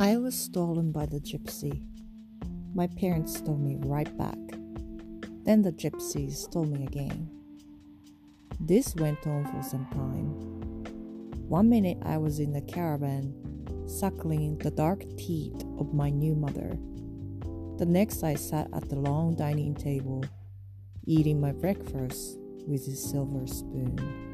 I was stolen by the gypsy. My parents stole me right back. Then the gypsies stole me again. This went on for some time. One minute I was in the caravan, suckling the dark teeth of my new mother. The next I sat at the long dining table, eating my breakfast with a silver spoon.